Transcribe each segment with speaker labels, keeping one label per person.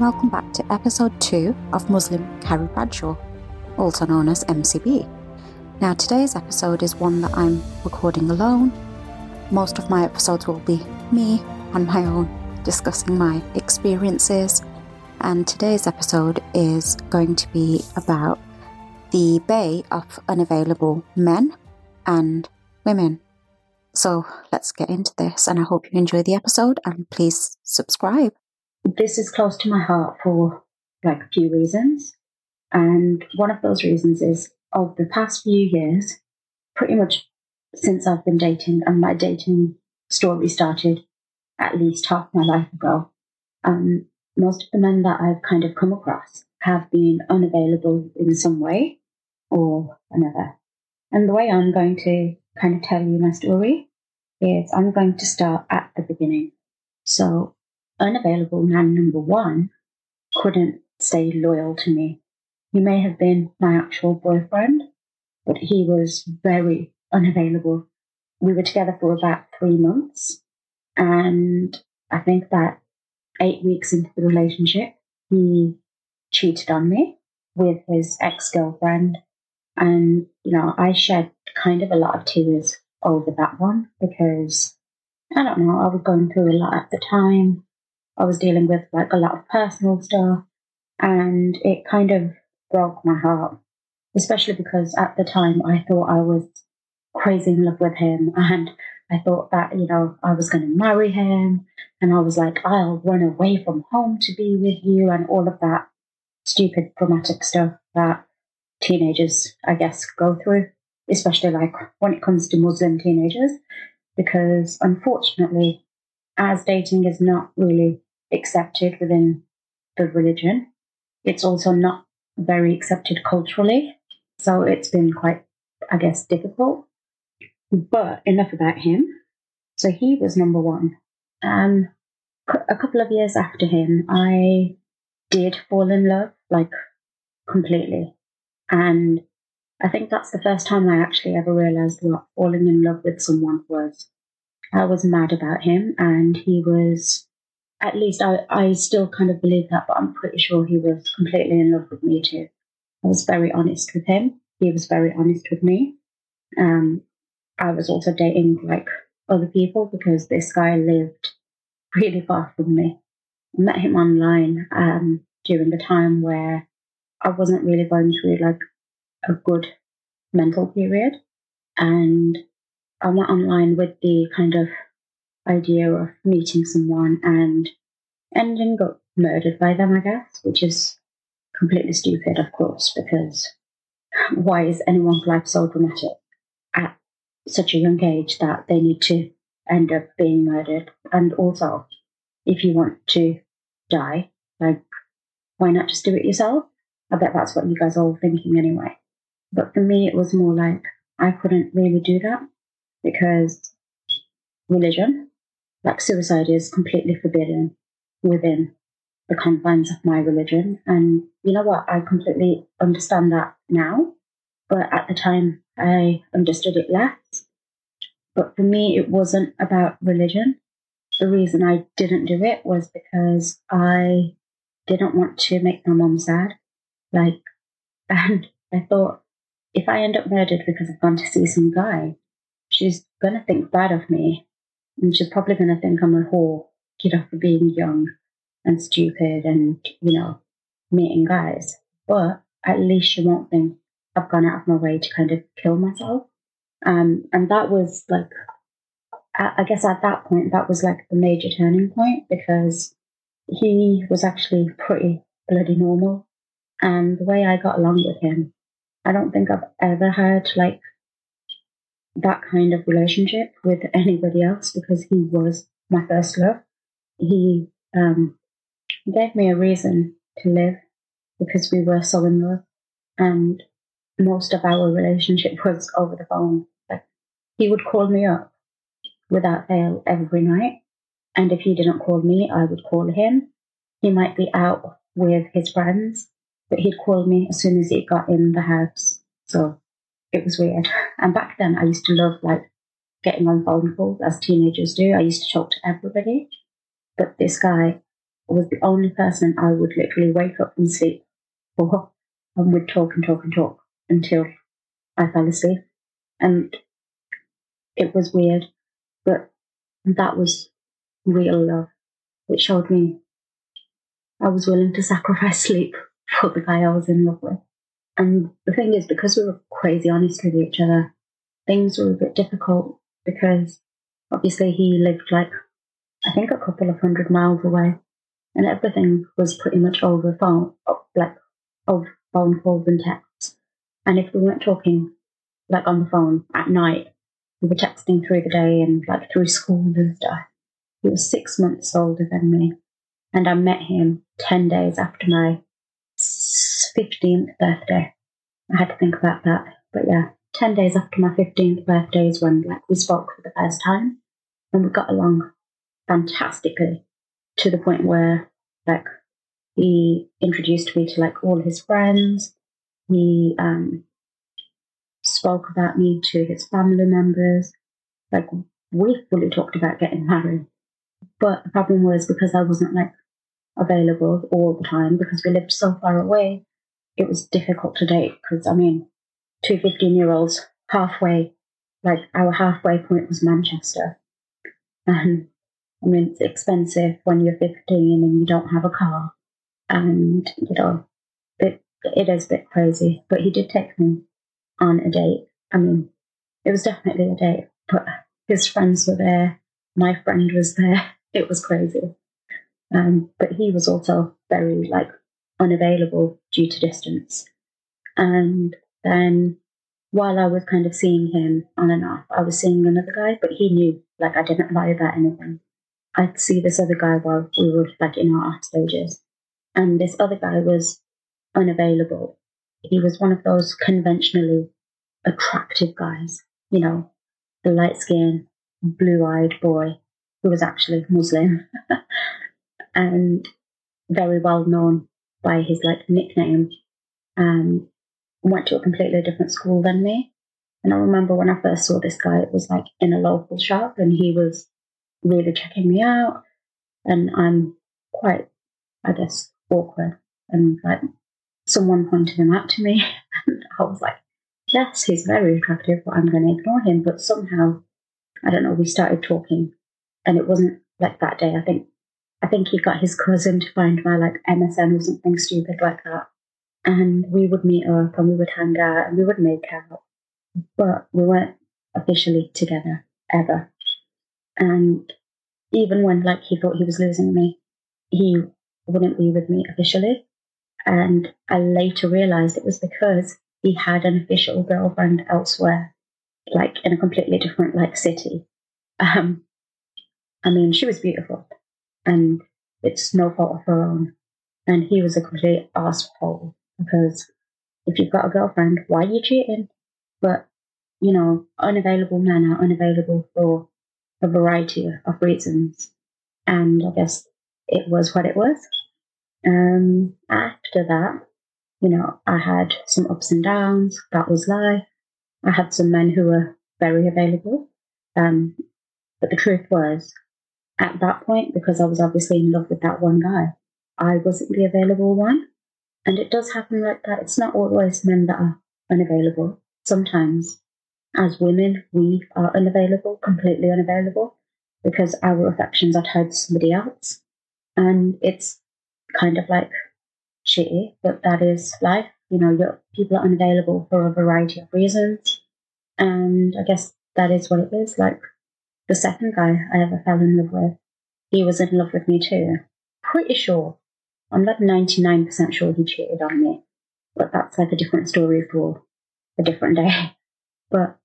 Speaker 1: welcome back to episode 2 of Muslim Carrie Bradshaw, also known as MCB. Now, today's episode is one that I'm recording alone. Most of my episodes will be me on my own discussing my experiences, and today's episode is going to be about the bay of unavailable men and women. So let's get into this, and I hope you enjoy the episode and please subscribe
Speaker 2: this is close to my heart for like a few reasons. And one of those reasons is of the past few years, pretty much since I've been dating, and my dating story started at least half my life ago. Um, most of the men that I've kind of come across have been unavailable in some way or another. And the way I'm going to kind of tell you my story is I'm going to start at the beginning. So unavailable man number one couldn't stay loyal to me. He may have been my actual boyfriend, but he was very unavailable. We were together for about three months, and I think that eight weeks into the relationship, he cheated on me with his ex girlfriend. And, you know, I shed kind of a lot of tears over that one because I don't know, I was going through a lot at the time. I was dealing with like a lot of personal stuff and it kind of broke my heart, especially because at the time I thought I was crazy in love with him and I thought that, you know, I was going to marry him and I was like, I'll run away from home to be with you and all of that stupid dramatic stuff that teenagers, I guess, go through, especially like when it comes to Muslim teenagers, because unfortunately, as dating is not really accepted within the religion. It's also not very accepted culturally. So it's been quite, I guess, difficult. But enough about him. So he was number one. Um, and a couple of years after him, I did fall in love, like completely. And I think that's the first time I actually ever realized what falling in love with someone was. I was mad about him, and he was at least I, I still kind of believe that, but I'm pretty sure he was completely in love with me too. I was very honest with him. He was very honest with me. Um, I was also dating like other people because this guy lived really far from me. I met him online um, during the time where I wasn't really going through like a good mental period. And I went online with the kind of idea of meeting someone and ending up murdered by them, I guess, which is completely stupid, of course, because why is anyone's life so dramatic at such a young age that they need to end up being murdered? And also, if you want to die, like, why not just do it yourself? I bet that's what you guys are all thinking anyway. But for me, it was more like I couldn't really do that because religion like suicide is completely forbidden within the confines of my religion. And you know what? I completely understand that now. But at the time, I understood it less. But for me, it wasn't about religion. The reason I didn't do it was because I didn't want to make my mom sad. Like, and I thought, if I end up murdered because I've gone to see some guy, she's going to think bad of me and she's probably going to think I'm a whore, you know, for being young and stupid and, you know, meeting guys. But at least she won't think I've gone out of my way to kind of kill myself. Um, and that was like, I guess at that point, that was like the major turning point because he was actually pretty bloody normal. And the way I got along with him, I don't think I've ever had like that kind of relationship with anybody else because he was my first love. He um, gave me a reason to live because we were so in love, and most of our relationship was over the phone. Like, he would call me up without fail every night, and if he didn't call me, I would call him. He might be out with his friends, but he'd call me as soon as he got in the house. So it was weird. And back then, I used to love like getting on phone calls as teenagers do. I used to talk to everybody. But this guy was the only person I would literally wake up from sleep for and would talk and talk and talk until I fell asleep. And it was weird, but that was real love. It showed me I was willing to sacrifice sleep for the guy I was in love with. And the thing is, because we were crazy honest with each other, things were a bit difficult because obviously he lived like, I think a couple of hundred miles away and everything was pretty much over phone, like over phone calls and texts. And if we weren't talking like on the phone at night, we were texting through the day and like through school and stuff. He was six months older than me, and I met him 10 days after my 15th birthday. I had to think about that. But yeah, 10 days after my 15th birthday is when like we spoke for the first time and we got along fantastically to the point where like he introduced me to like all his friends. He um, spoke about me to his family members. Like we fully talked about getting married. But the problem was because I wasn't like available all the time because we lived so far away, it was difficult to date because I mean, two 15 year olds halfway, like our halfway point was Manchester. And I mean, it's expensive when you're 15 and you don't have a car. And, you know, it, it is a bit crazy. But he did take me on a date. I mean, it was definitely a date, but his friends were there. My friend was there. It was crazy. Um, but he was also very, like, unavailable due to distance. And then while I was kind of seeing him on and off, I was seeing another guy, but he knew, like, I didn't lie about anything. I'd see this other guy while we were like in our art stages, and this other guy was unavailable. He was one of those conventionally attractive guys, you know, the light skinned, blue eyed boy who was actually Muslim and very well known by his like nickname. Um, went to a completely different school than me. And I remember when I first saw this guy, it was like in a local shop and he was really checking me out. And I'm quite, I guess, awkward. And like someone pointed him out to me. And I was like, yes, he's very attractive, but I'm going to ignore him. But somehow, I don't know, we started talking. And it wasn't like that day. I think I think he got his cousin to find my like MSN or something stupid like that. And we would meet up and we would hang out and we would make out. But we weren't officially together ever. And even when like he thought he was losing me, he wouldn't be with me officially. And I later realized it was because he had an official girlfriend elsewhere, like in a completely different like city. Um, I mean, she was beautiful, and it's no fault of her own. And he was a complete asshole because if you've got a girlfriend, why are you cheating? But you know, unavailable men are unavailable for a variety of reasons. And I guess it was what it was. Um, after that, you know, I had some ups and downs. That was life. I had some men who were very available. Um, but the truth was, at that point, because I was obviously in love with that one guy, I wasn't the available one. And it does happen like that. It's not always men that are unavailable. Sometimes as women, we are unavailable, completely unavailable, because our affections are tied to somebody else. And it's kind of like shitty, but that is life. You know, people are unavailable for a variety of reasons. And I guess that is what it is. Like the second guy I ever fell in love with, he was in love with me too. Pretty sure. I'm like 99% sure he cheated on me. But that's like a different story for a different day. But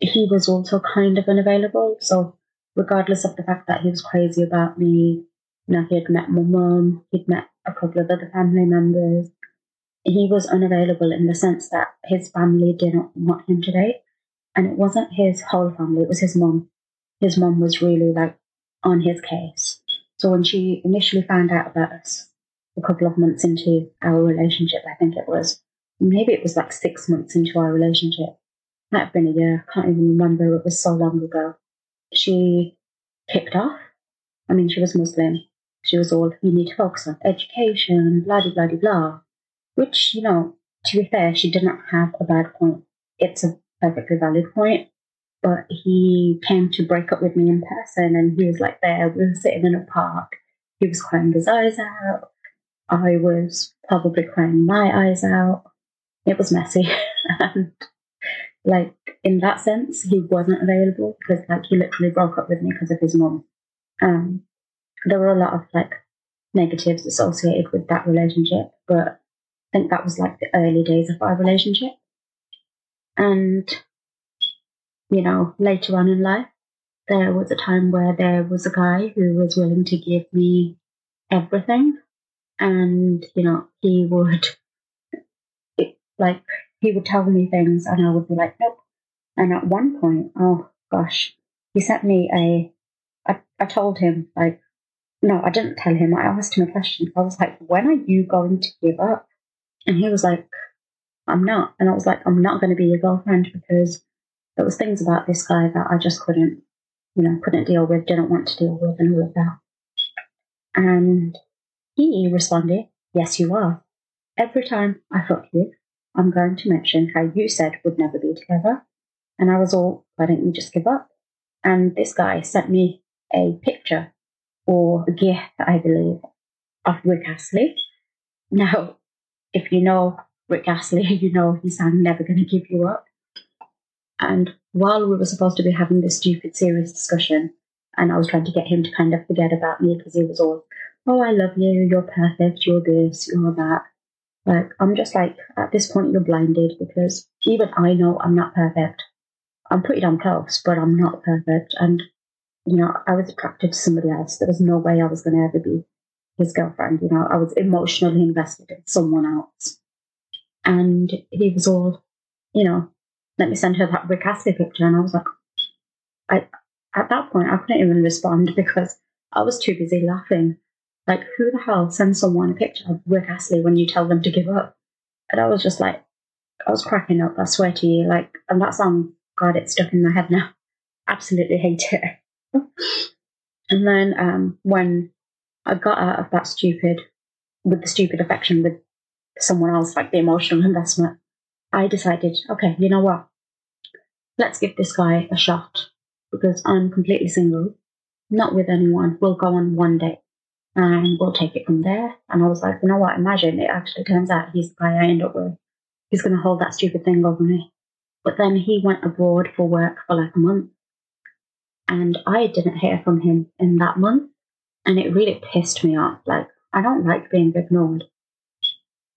Speaker 2: he was also kind of unavailable. So, regardless of the fact that he was crazy about me, you know, he had met my mum, he'd met a couple of other family members. He was unavailable in the sense that his family didn't want him to date. And it wasn't his whole family, it was his mum. His mum was really like on his case. So when she initially found out about us, a couple of months into our relationship, I think it was, maybe it was like six months into our relationship, might have been a year. I can't even remember. It was so long ago. She kicked off. I mean, she was Muslim. she was all, you need to focus on education, blah, blah, blah, blah. Which, you know, to be fair, she didn't have a bad point. It's a perfectly valid point. But he came to break up with me in person and he was like there, we were sitting in a park. He was crying his eyes out. I was probably crying my eyes out. It was messy. and like in that sense, he wasn't available because like he literally broke up with me because of his mum. Um, there were a lot of like negatives associated with that relationship, but I think that was like the early days of our relationship. And, you know, later on in life, there was a time where there was a guy who was willing to give me everything. And, you know, he would, like, he would tell me things and I would be like, nope. And at one point, oh gosh, he sent me a. I, I told him, like, no, I didn't tell him. I asked him a question. I was like, when are you going to give up? And he was like, I'm not. And I was like, I'm not going to be your girlfriend because there was things about this guy that I just couldn't, you know, couldn't deal with, didn't want to deal with, and all of that. And he responded, Yes, you are. Every time I fuck you, I'm going to mention how you said we'd never be together. And I was all, why don't you just give up? And this guy sent me a picture or a gift, I believe, of Rick Astley. Now, if you know Rick Astley, you know he sang Never Gonna Give You Up. And while we were supposed to be having this stupid, serious discussion, and I was trying to get him to kind of forget about me because he was all, oh, I love you, you're perfect, you're this, you're that. Like, I'm just like, at this point, you're blinded because even I know I'm not perfect. I'm pretty damn close, but I'm not perfect. And you know, I was attracted to somebody else. There was no way I was going to ever be his girlfriend. You know, I was emotionally invested in someone else. And he was all, you know, let me send her that Rick Astley picture. And I was like, I, at that point, I couldn't even respond because I was too busy laughing. Like, who the hell sends someone a picture of Rick Astley when you tell them to give up? And I was just like, I was cracking up, I swear to you. Like, and that song, God, it's stuck in my head now. Absolutely hate it and then um, when I got out of that stupid, with the stupid affection with someone else, like the emotional investment, I decided, okay, you know what? Let's give this guy a shot because I'm completely single, not with anyone. We'll go on one date and we'll take it from there. And I was like, you know what? Imagine it actually turns out he's the guy I end up with. He's going to hold that stupid thing over me. But then he went abroad for work for like a month and I didn't hear from him in that month. And it really pissed me off. Like, I don't like being ignored.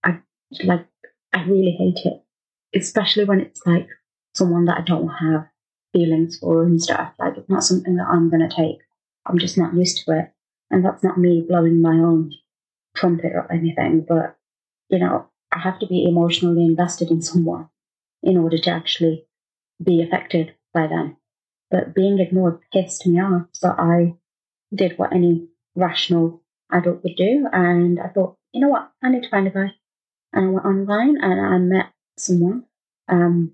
Speaker 2: I like, I really hate it, especially when it's like someone that I don't have feelings for and stuff. Like, it's not something that I'm to take. I'm just not used to it. And that's not me blowing my own trumpet or anything, but you know, I have to be emotionally invested in someone in order to actually be affected by them. But being ignored pissed me off. So I did what any rational adult would do. And I thought, you know what? I need to find a guy. And I went online and I met someone. Um,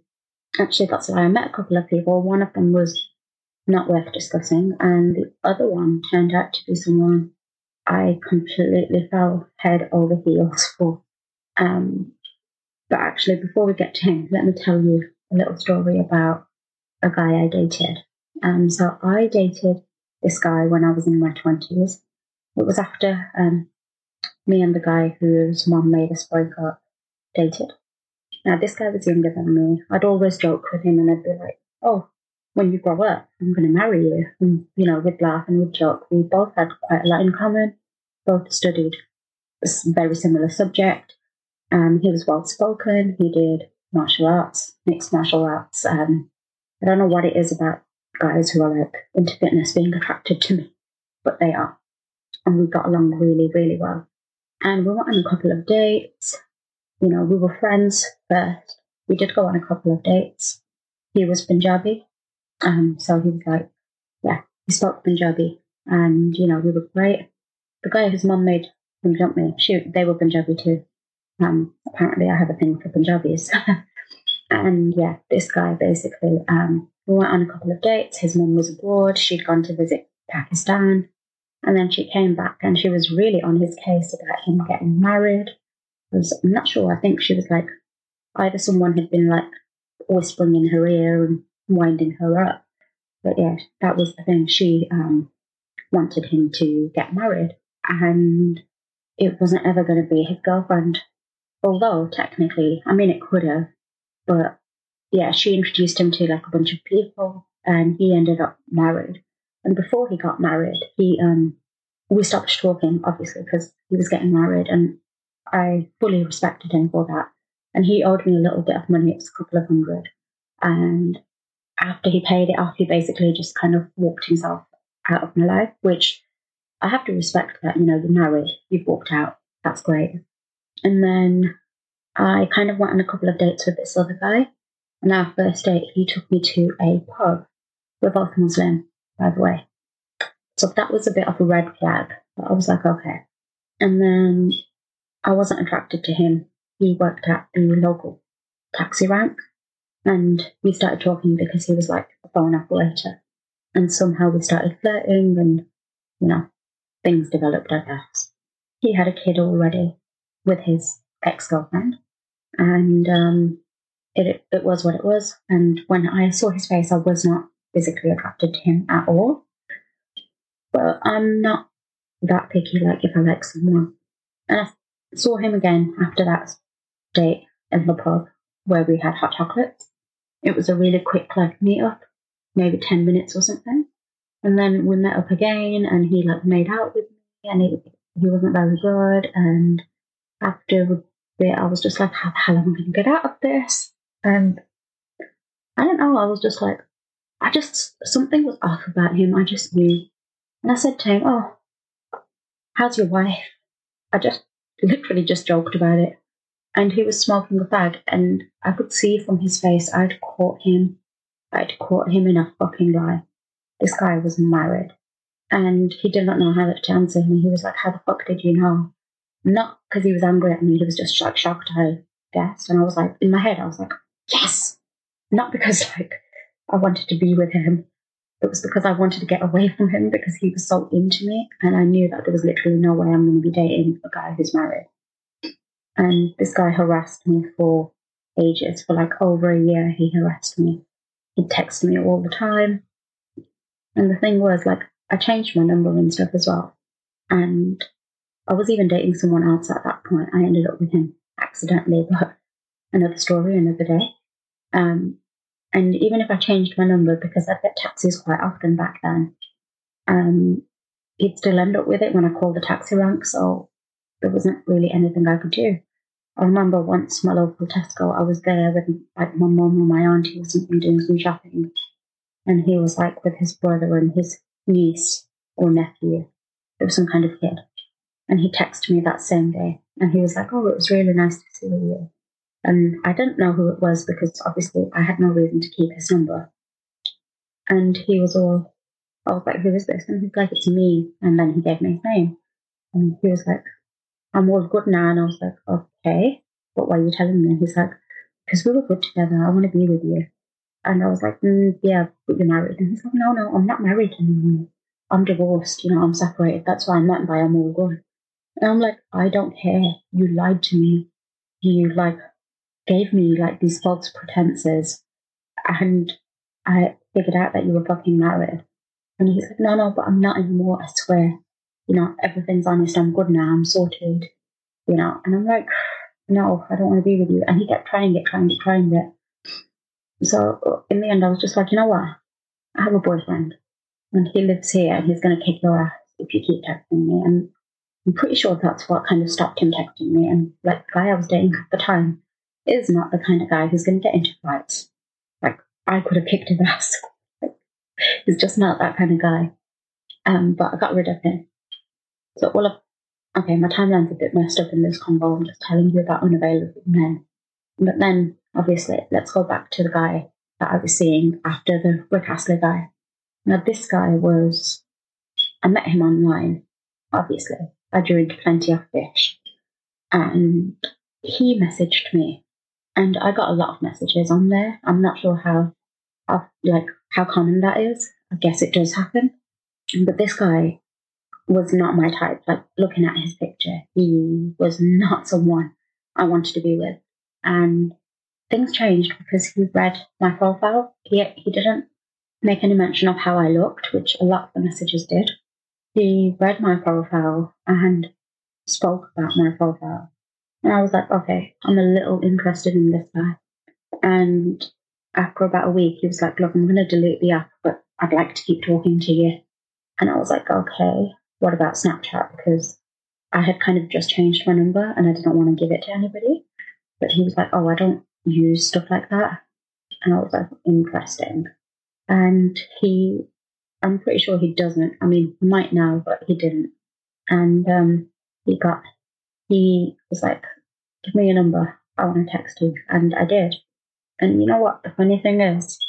Speaker 2: actually, that's why I met a couple of people. One of them was not worth discussing, and the other one turned out to be someone I completely fell head over heels for. Um, but actually, before we get to him, let me tell you a little story about a guy I dated. Um, so I dated this guy when I was in my 20s. It was after um, me and the guy whose mom made us break up dated. Now, this guy was younger than me. I'd always joke with him and I'd be like, oh, when you grow up, I'm going to marry you. And, you know, we'd laugh and we'd joke. We both had quite a lot in common, both studied a very similar subject. Um, he was well spoken. He did martial arts, mixed martial arts. Um, I don't know what it is about guys who are like into fitness being attracted to me, but they are. And we got along really, really well. And we went on a couple of dates. You know, we were friends first. We did go on a couple of dates. He was Punjabi. Um, so he was like, yeah, he spoke Punjabi. And, you know, we were great. The guy whose mum made him jump me, she, they were Punjabi too. Um, apparently I have a thing for Punjabis. and yeah, this guy basically, um, we went on a couple of dates. His mum was abroad. She'd gone to visit Pakistan. And then she came back and she was really on his case about him getting married. I'm not sure. I think she was like either someone had been like whispering in her ear and winding her up. But yeah, that was the thing. She um, wanted him to get married, and it wasn't ever going to be his girlfriend. Although technically, I mean, it could have, but yeah, she introduced him to like a bunch of people, and he ended up married. And before he got married, he um, we stopped talking, obviously, because he was getting married, and I fully respected him for that. And he owed me a little bit of money; it was a couple of hundred. And after he paid it off, he basically just kind of walked himself out of my life, which I have to respect that. You know, you're married, you've walked out, that's great. And then I kind of went on a couple of dates with this other guy. And our first date, he took me to a pub. We're both Muslim, by the way. So that was a bit of a red flag. But I was like, okay. And then I wasn't attracted to him. He worked at the local taxi rank. And we started talking because he was like a phone operator. And somehow we started flirting and, you know, things developed, I guess. He had a kid already with his ex girlfriend. And um, it, it was what it was. And when I saw his face, I was not physically attracted to him at all. But I'm not that picky, like if I like someone. And I saw him again after that date in the pub where we had hot chocolates. It was a really quick like meet up, maybe 10 minutes or something. And then we met up again and he like made out with me and he, he wasn't very good. And after a bit, I was just like, how the hell am I going to get out of this? And I don't know, I was just like, I just, something was off about him. I just knew. And I said to him, oh, how's your wife? I just literally just joked about it. And he was smoking a fag, and I could see from his face I'd caught him. I'd caught him in a fucking lie. This guy was married. And he did not know how to answer me. He was like, How the fuck did you know? Not because he was angry at me, he was just like shocked, I guess. And I was like, in my head, I was like, Yes! Not because, like, I wanted to be with him. It was because I wanted to get away from him because he was so into me. And I knew that there was literally no way I'm going to be dating a guy who's married. And this guy harassed me for ages. For like over a year, he harassed me. He texted me all the time. And the thing was, like, I changed my number and stuff as well. And I was even dating someone else at that point. I ended up with him accidentally, but another story, another day. Um, and even if I changed my number, because I'd get taxis quite often back then, um, he'd still end up with it when I called the taxi rank. So there wasn't really anything I could do. I remember once my local Tesco, I was there with like my mum or my auntie or something doing some shopping, and he was like with his brother and his niece or nephew. It was some kind of kid, and he texted me that same day, and he was like, "Oh, it was really nice to see you." And I didn't know who it was because obviously I had no reason to keep his number. And he was all, I was like, "Who is this?" And he's like, "It's me." And then he gave me his name, and he was like, I'm all good now. And I was like, okay, why are you telling me? And he's like, because we were good together. I want to be with you. And I was like, mm, yeah, but you're married. And he's like, no, no, I'm not married anymore. I'm divorced. You know, I'm separated. That's why I meant by I'm all good. And I'm like, I don't care. You lied to me. You like gave me like these false pretenses. And I figured out that you were fucking married. And he's like, no, no, but I'm not anymore. I swear you know, everything's honest, I'm good now, I'm sorted, you know. And I'm like, no, I don't want to be with you. And he kept trying it, trying it, trying it. So in the end, I was just like, you know what? I have a boyfriend, and he lives here, and he's going to kick your ass if you keep texting me. And I'm pretty sure that's what kind of stopped him texting me. And like the guy I was dating at the time is not the kind of guy who's going to get into fights. Like I could have kicked his ass. he's just not that kind of guy. Um, but I got rid of him. So all of okay, my timeline's a bit messed up in this convo. I'm just telling you about unavailable men. But then obviously let's go back to the guy that I was seeing after the Rick Astley guy. Now this guy was I met him online, obviously. I drink plenty of fish. And he messaged me. And I got a lot of messages on there. I'm not sure how, how like how common that is. I guess it does happen. But this guy was not my type. Like looking at his picture, he was not someone I wanted to be with. And things changed because he read my profile. He he didn't make any mention of how I looked, which a lot of the messages did. He read my profile and spoke about my profile. And I was like, okay, I'm a little interested in this guy. And after about a week, he was like, look, I'm going to delete the app, but I'd like to keep talking to you. And I was like, okay, what about Snapchat? Because I had kind of just changed my number and I didn't want to give it to anybody. But he was like, oh, I don't use stuff like that. And I was like, interesting. And he, I'm pretty sure he doesn't. I mean, he might now, but he didn't. And um, he got, he was like, give me a number. I want to text you. And I did. And you know what? The funny thing is,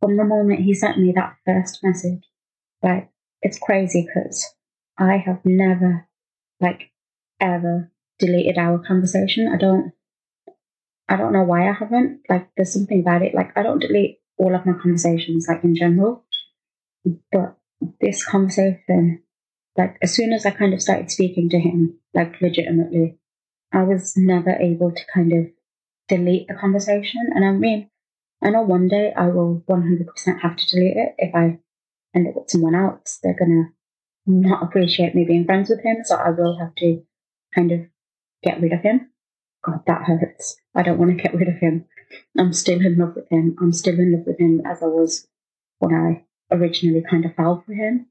Speaker 2: from the moment he sent me that first message, like, it's crazy because I have never, like, ever deleted our conversation. I don't, I don't know why I haven't. Like, there's something about it. Like, I don't delete all of my conversations, like, in general. But this conversation, like, as soon as I kind of started speaking to him, like, legitimately, I was never able to kind of delete the conversation. And I mean, I know one day I will 100% have to delete it if I end up with someone else. They're going to not appreciate me being friends with him. So I will have to kind of get rid of him. God, that hurts. I don't want to get rid of him. I'm still in love with him. I'm still in love with him as I was when I originally kind of fell for him.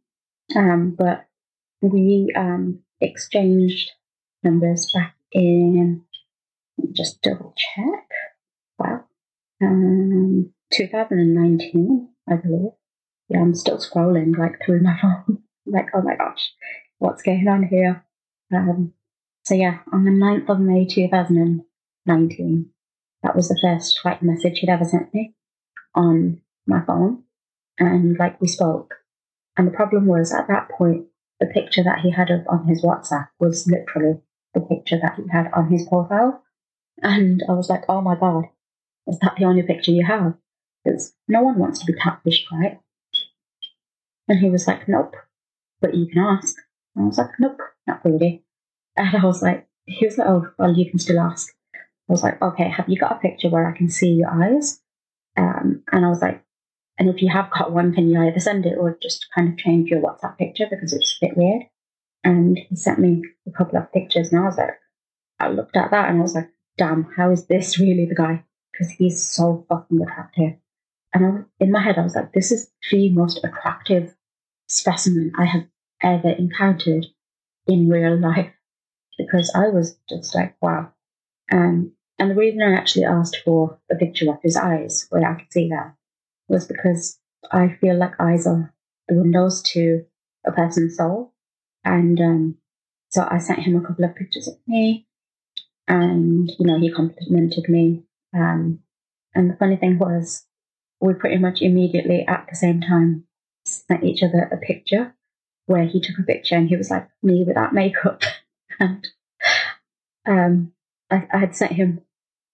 Speaker 2: Um, but we um, exchanged numbers back in just double check. Wow. Um, 2019, I believe. Yeah, I'm still scrolling like through my phone. like, oh my gosh, what's going on here? Um, so yeah, on the 9th of May 2019, that was the first like message he'd ever sent me on my phone. And like we spoke. And the problem was at that point, the picture that he had on his WhatsApp was literally the picture that he had on his profile. And I was like, oh my God, is that the only picture you have? Because no one wants to be catfished, right? And he was like, nope, but you can ask. And I was like, nope, not really. And I was like, he was like, oh, well, you can still ask. I was like, okay, have you got a picture where I can see your eyes? Um, and I was like, and if you have got one, can you either send it or just kind of change your WhatsApp picture because it's a bit weird? And he sent me a couple of pictures, and I was like, I looked at that and I was like, damn, how is this really the guy? Because he's so fucking attractive. And I, in my head, I was like, this is the most attractive specimen I have ever encountered in real life. Because I was just like, wow. Um, and the reason I actually asked for a picture of his eyes, where I could see that, was because I feel like eyes are the windows to a person's soul. And um, so I sent him a couple of pictures of me, and you know he complimented me. Um, and the funny thing was, we pretty much immediately at the same time sent each other a picture where he took a picture and he was like me without makeup, and um, I, I had sent him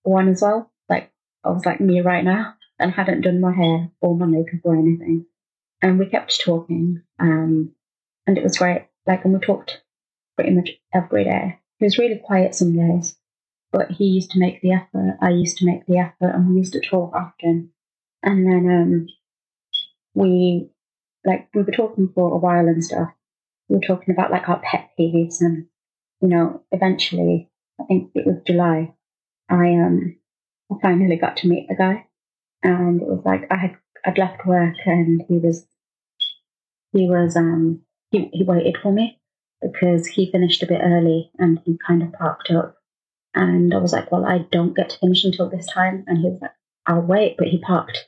Speaker 2: one as well. Like I was like me right now, and hadn't done my hair or my makeup or anything. And we kept talking, um, and it was great. Like, and we talked pretty much every day. He was really quiet some days, but he used to make the effort. I used to make the effort, and we used to talk often. And then um, we, like, we were talking for a while and stuff. We were talking about like our pet peeves, and you know, eventually, I think it was July. I um, I finally got to meet the guy, and it was like I had I'd left work, and he was he was um he, he waited for me because he finished a bit early and he kind of parked up and I was like, well, I don't get to finish until this time. And he was like, I'll wait. But he parked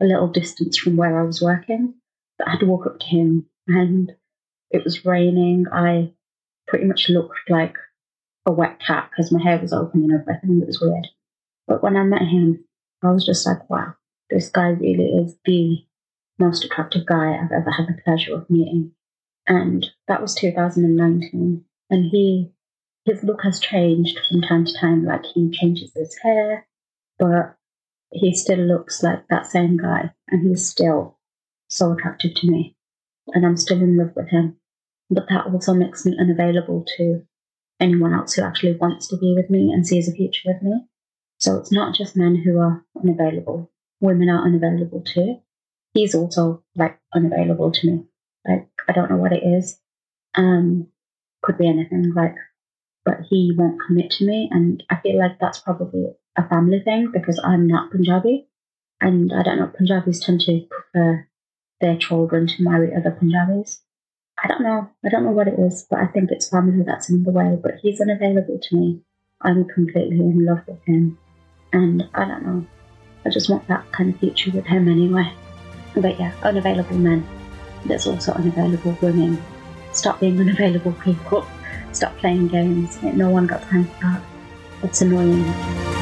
Speaker 2: a little distance from where I was working. But I had to walk up to him and it was raining. I pretty much looked like a wet cat because my hair was open and everything. It was weird. But when I met him, I was just like, wow, this guy really is the most attractive guy I've ever had the pleasure of meeting. And that was 2019. And he his look has changed from time to time. Like he changes his hair, but he still looks like that same guy, and he's still so attractive to me, and I'm still in love with him. but that also makes me unavailable to anyone else who actually wants to be with me and sees a future with me. So it's not just men who are unavailable, women are unavailable too. He's also like unavailable to me. Like, I don't know what it is. Um, could be anything, like, but he won't commit to me. And I feel like that's probably a family thing because I'm not Punjabi. And I don't know, Punjabis tend to prefer their children to marry other Punjabis. I don't know. I don't know what it is, but I think it's family that's in the way. But he's unavailable to me. I'm completely in love with him. And I don't know. I just want that kind of future with him anyway. But yeah, unavailable men. There's also unavailable women. Stop being unavailable people. Stop playing games. No one got time for that. It's annoying.